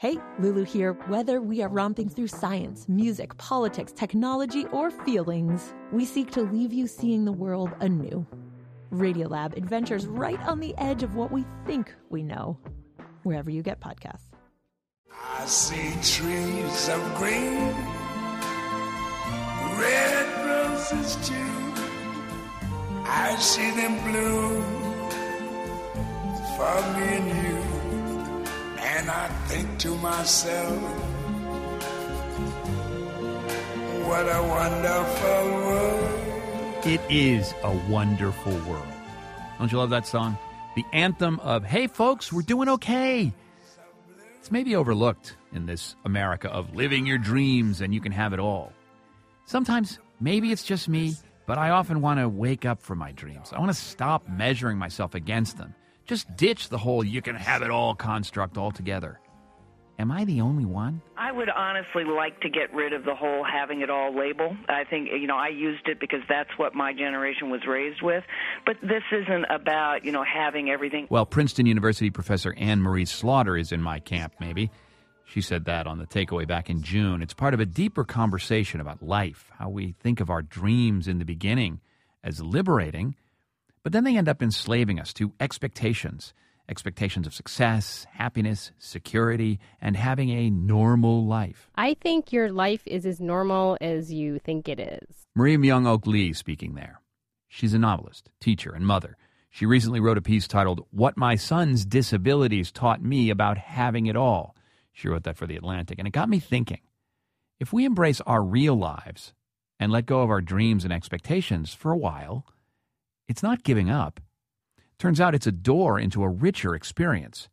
Hey, Lulu here. Whether we are romping through science, music, politics, technology, or feelings, we seek to leave you seeing the world anew. Radiolab adventures right on the edge of what we think we know, wherever you get podcasts. I see trees of green, red roses too. I see them bloom for me and you. And I think to myself, what a wonderful world. It is a wonderful world. Don't you love that song? The anthem of, hey, folks, we're doing okay. It's maybe overlooked in this America of living your dreams and you can have it all. Sometimes, maybe it's just me, but I often want to wake up from my dreams. I want to stop measuring myself against them. Just ditch the whole you can have it all construct altogether. Am I the only one? I would honestly like to get rid of the whole having it all label. I think, you know, I used it because that's what my generation was raised with. But this isn't about, you know, having everything. Well, Princeton University professor Anne Marie Slaughter is in my camp, maybe. She said that on the takeaway back in June. It's part of a deeper conversation about life, how we think of our dreams in the beginning as liberating, but then they end up enslaving us to expectations expectations of success, happiness, security, and having a normal life. I think your life is as normal as you think it is. Marie Myung-Ok Lee speaking there. She's a novelist, teacher, and mother. She recently wrote a piece titled What My Son's Disabilities Taught Me About Having It All. She wrote that for The Atlantic, and it got me thinking. If we embrace our real lives and let go of our dreams and expectations for a while, it's not giving up. Turns out it's a door into a richer experience.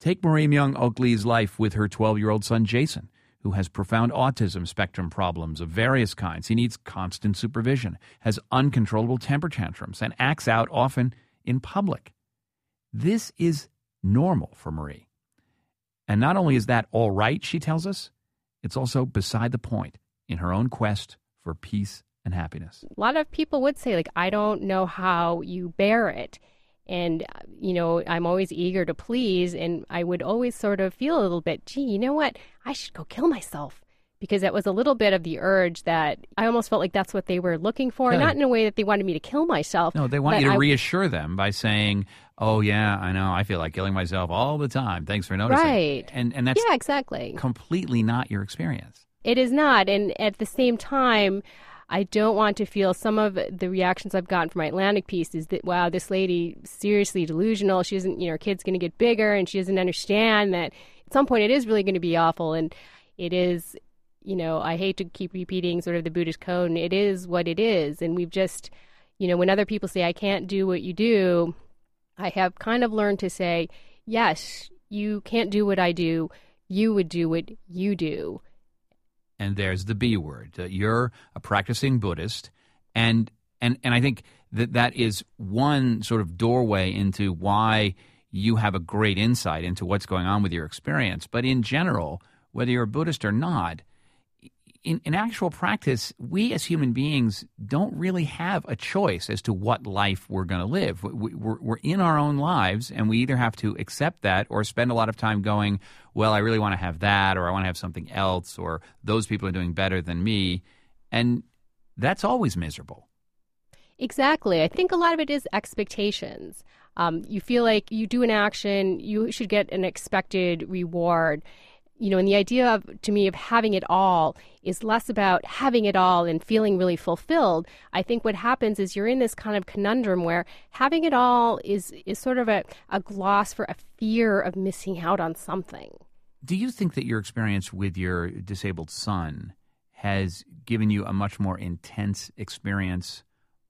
Take Marie Myung-Ok Lee's life with her 12 year old son, Jason, who has profound autism spectrum problems of various kinds. He needs constant supervision, has uncontrollable temper tantrums, and acts out often in public. This is normal for Marie. And not only is that all right, she tells us, it's also beside the point in her own quest for peace and happiness. A lot of people would say, like, I don't know how you bear it and uh, you know i'm always eager to please and i would always sort of feel a little bit gee you know what i should go kill myself because that was a little bit of the urge that i almost felt like that's what they were looking for Yeah. not in a way that they wanted me to kill myself No, they want you to I- reassure them by saying, "Oh yeah, I know. I feel like killing myself all the time. Thanks for noticing." Right. And and that's yeah exactly completely not your experience. It is not. And at the same time, I don't want to feel some of the reactions I've gotten from my Atlantic piece is that, wow, this lady seriously delusional. She doesn't, you know, her kid's going to get bigger and she doesn't understand that at some point it is really going to be awful. And it is, you know, I hate to keep repeating sort of the Buddhist code. And it is what it is. And we've just, you know, when other people say, I can't do what you do, I have kind of learned to say, yes, you can't do what I do. You would do what you do. And there's the B word. Uh, you're a practicing Buddhist, and and and I think that that is one sort of doorway into why you have a great insight into what's going on with your experience. But in general, whether you're a Buddhist or not, in, in actual practice, we as human beings don't really have a choice as to what life we're going to live. We, we're, we're in our own lives, and we either have to accept that or spend a lot of time going, Well, I really want to have that, or I want to have something else, or those people are doing better than me. And that's always miserable. Exactly. I think a lot of it is expectations. Um, you feel like you do an action, you should get an expected reward. You know, and the idea of, to me, of having it all is less about having it all and feeling really fulfilled. I think what happens is you're in this kind of conundrum where having it all is is sort of a, a gloss for a fear of missing out on something. Do you think that your experience with your disabled son has given you a much more intense experience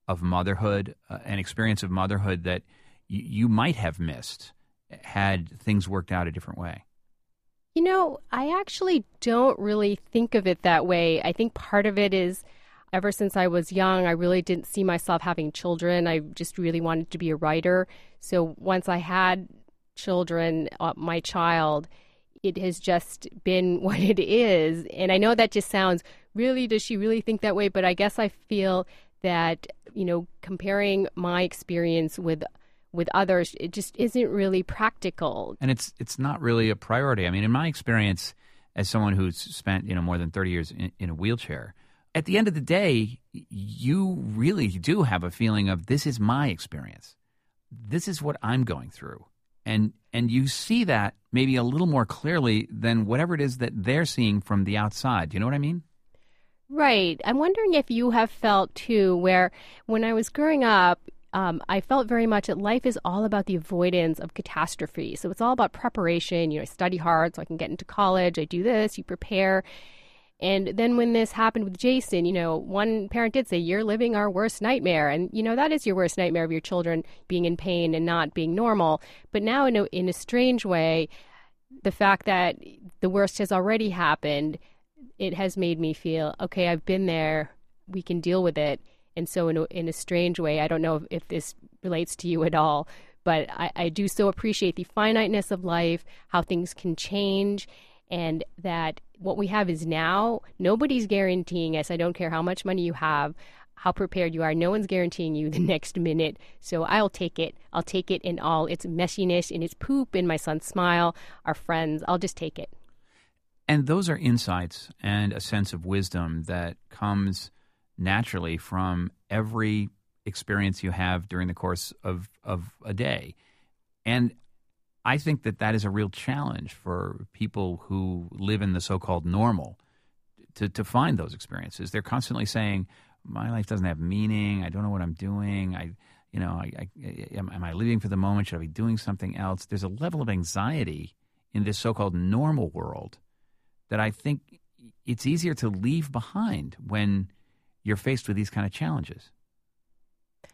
of motherhood, uh, an experience of motherhood that y- you might have missed had things worked out a different way? You know, I actually don't really think of it that way. I think part of it is ever since I was young, I really didn't see myself having children. I just really wanted to be a writer. So once I had children, uh, my child, it has just been what it is. And I know that just sounds really, does she really think that way? But I guess I feel that, you know, comparing my experience with with others, it just isn't really practical. And it's it's not really a priority. I mean, in my experience, as someone who's spent you know more than thirty years in, in a wheelchair, at the end of the day, you really do have a feeling of this is my experience. This is what I'm going through. And and you see that maybe a little more clearly than whatever it is that they're seeing from the outside. Do you know what I mean? Right. I'm wondering if you have felt too, where when I was growing up, um, I felt very much that life is all about the avoidance of catastrophe. So it's all about preparation. You know, I study hard so I can get into college. I do this, you prepare. And then when this happened with Jason, you know, one parent did say, You're living our worst nightmare. And, you know, that is your worst nightmare of your children being in pain and not being normal. But now, in a, in a strange way, the fact that the worst has already happened, it has made me feel, okay, I've been there. We can deal with it. And so, in a, in a strange way, I don't know if, if this relates to you at all, but I, I do so appreciate the finiteness of life, how things can change, and that what we have is now. Nobody's guaranteeing us. I don't care how much money you have, how prepared you are. No one's guaranteeing you the next minute. So I'll take it. I'll take it in all its messiness, in its poop, in my son's smile, our friends. I'll just take it. And those are insights and a sense of wisdom that comes naturally from every experience you have during the course of, of a day. And I think that that is a real challenge for people who live in the so-called normal to to find those experiences. They're constantly saying, "My life doesn't have meaning. I don't know what I'm doing. I, you know, I, I am, am I living for the moment? Should I be doing something else?" There's a level of anxiety in this so-called normal world that I think it's easier to leave behind when you're faced with these kind of challenges.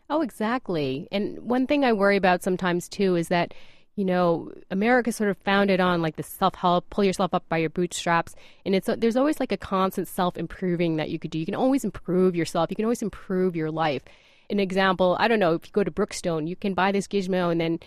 Oh, exactly. And one thing I worry about sometimes too is that you know, America sort of founded on like the self help, pull yourself up by your bootstraps, and it's there's always like a constant self improving that you could do. You can always improve yourself. You can always improve your life. An example, I don't know, if you go to Brookstone, you can buy this gizmo, and then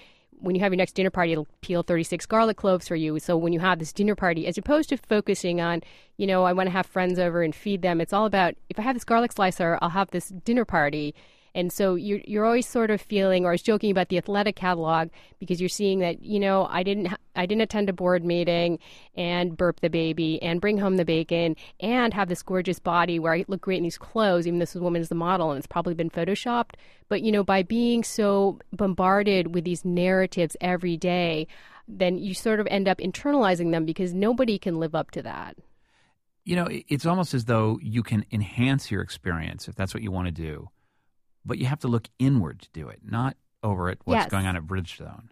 when you have your next dinner party, it'll peel 36 garlic cloves for you. So when you have this dinner party, as opposed to focusing on, you know, I want to have friends over and feed them, it's all about if I have this garlic slicer, I'll have this dinner party and so you're you're always sort of feeling, or I was joking about the Athleta catalog because you're seeing that you know I didn't I didn't attend a board meeting and burp the baby and bring home the bacon and have this gorgeous body where I look great in these clothes, even this woman is the model and it's probably been photoshopped. But you know by being so bombarded with these narratives every day, then you sort of end up internalizing them because nobody can live up to that. You know, it's almost as though you can enhance your experience if that's what you want to do but you have to look inward to do it, not over at what's yes. going on at Bridgestone.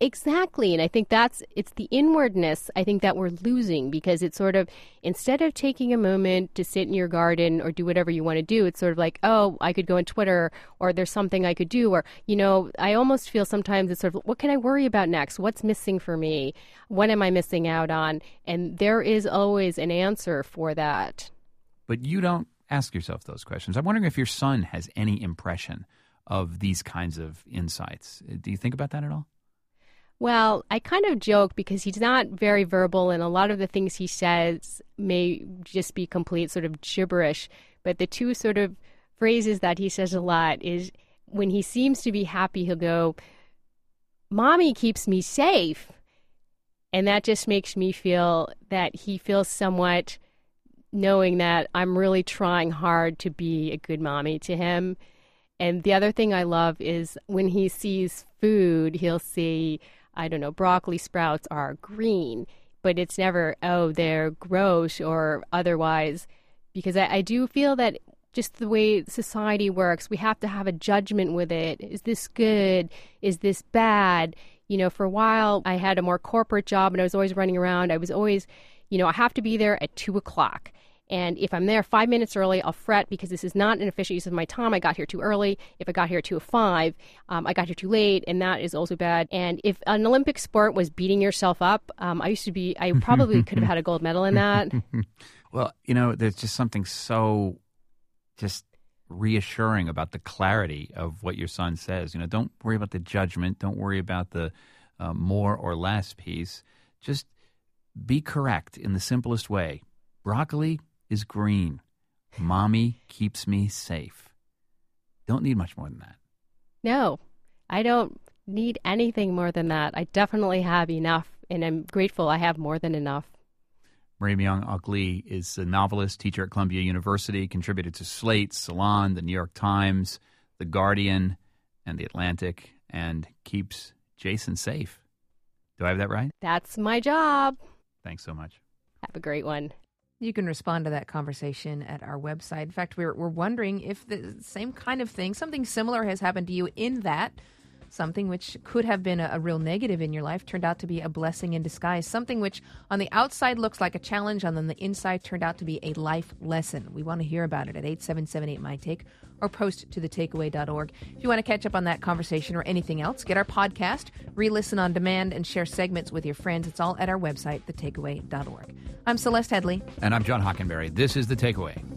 Exactly. And I think that's it's the inwardness I think that we're losing because it's sort of instead of taking a moment to sit in your garden or do whatever you want to do, it's sort of like, oh, I could go on Twitter or there's something I could do or you know, I almost feel sometimes it's sort of what can I worry about next? What's missing for me? What am I missing out on? And there is always an answer for that. But you don't ask yourself those questions. I'm wondering if your son has any impression of these kinds of insights. Uh, do you think about that at all? Well, I kind of joke because he's not very verbal, and a lot of the things he says may just be complete sort of gibberish. But the two sort of phrases that he says a lot is when he seems to be happy, he'll go, Mommy keeps me safe. And that just makes me feel that he feels somewhat knowing that I'm really trying hard to be a good mommy to him. And the other thing I love is when he sees food, he'll see, I don't know, broccoli sprouts are green, but it's never, oh, they're gross or otherwise. Because I, I do feel that just the way society works, we have to have a judgment with it. Is this good? Is this bad? You know, for a while, I had a more corporate job and I was always running around. I was always, you know, I have to be there at two o'clock. And if I'm there five minutes early, I'll fret because this is not an efficient use of my time. I got here too early. If I got here too five, um, I got here too late, and that is also bad. And if an Olympic sport was beating yourself up, um, I used to be. I probably could have had a gold medal in that. well, you know, there's just something so just reassuring about the clarity of what your son says. You know, don't worry about the judgment. Don't worry about the uh, more or less piece. Just be correct in the simplest way. Broccoli is green. Mommy keeps me safe. Don't need much more than that. No, I don't. need anything more than that. I definitely have enough, and I'm grateful I have more than enough. Marie Myung-Ok Lee is a novelist, teacher at Columbia University, contributed to Slate, Salon, the New York Times, The Guardian, and The Atlantic, and keeps Jason safe. Do I have that right? That's my job. Thanks so much. Have a great one. You can respond to that conversation at our website. In fact, we're, we're wondering if the same kind of thing, something similar has happened to you in that something which could have been a, a, real negative in your life turned out to be a blessing in disguise. Something which on the outside looks like a challenge, and on the inside turned out to be a life lesson. We want to hear about it at 8778 My Take or post to thetakeaway.org. If you want to catch up on that conversation or anything else, get our podcast, re listen on demand, and share segments with your friends. It's all at our website, thetakeaway.org. I'm Celeste Headlee. And I'm John Hockenberry. This is The Takeaway.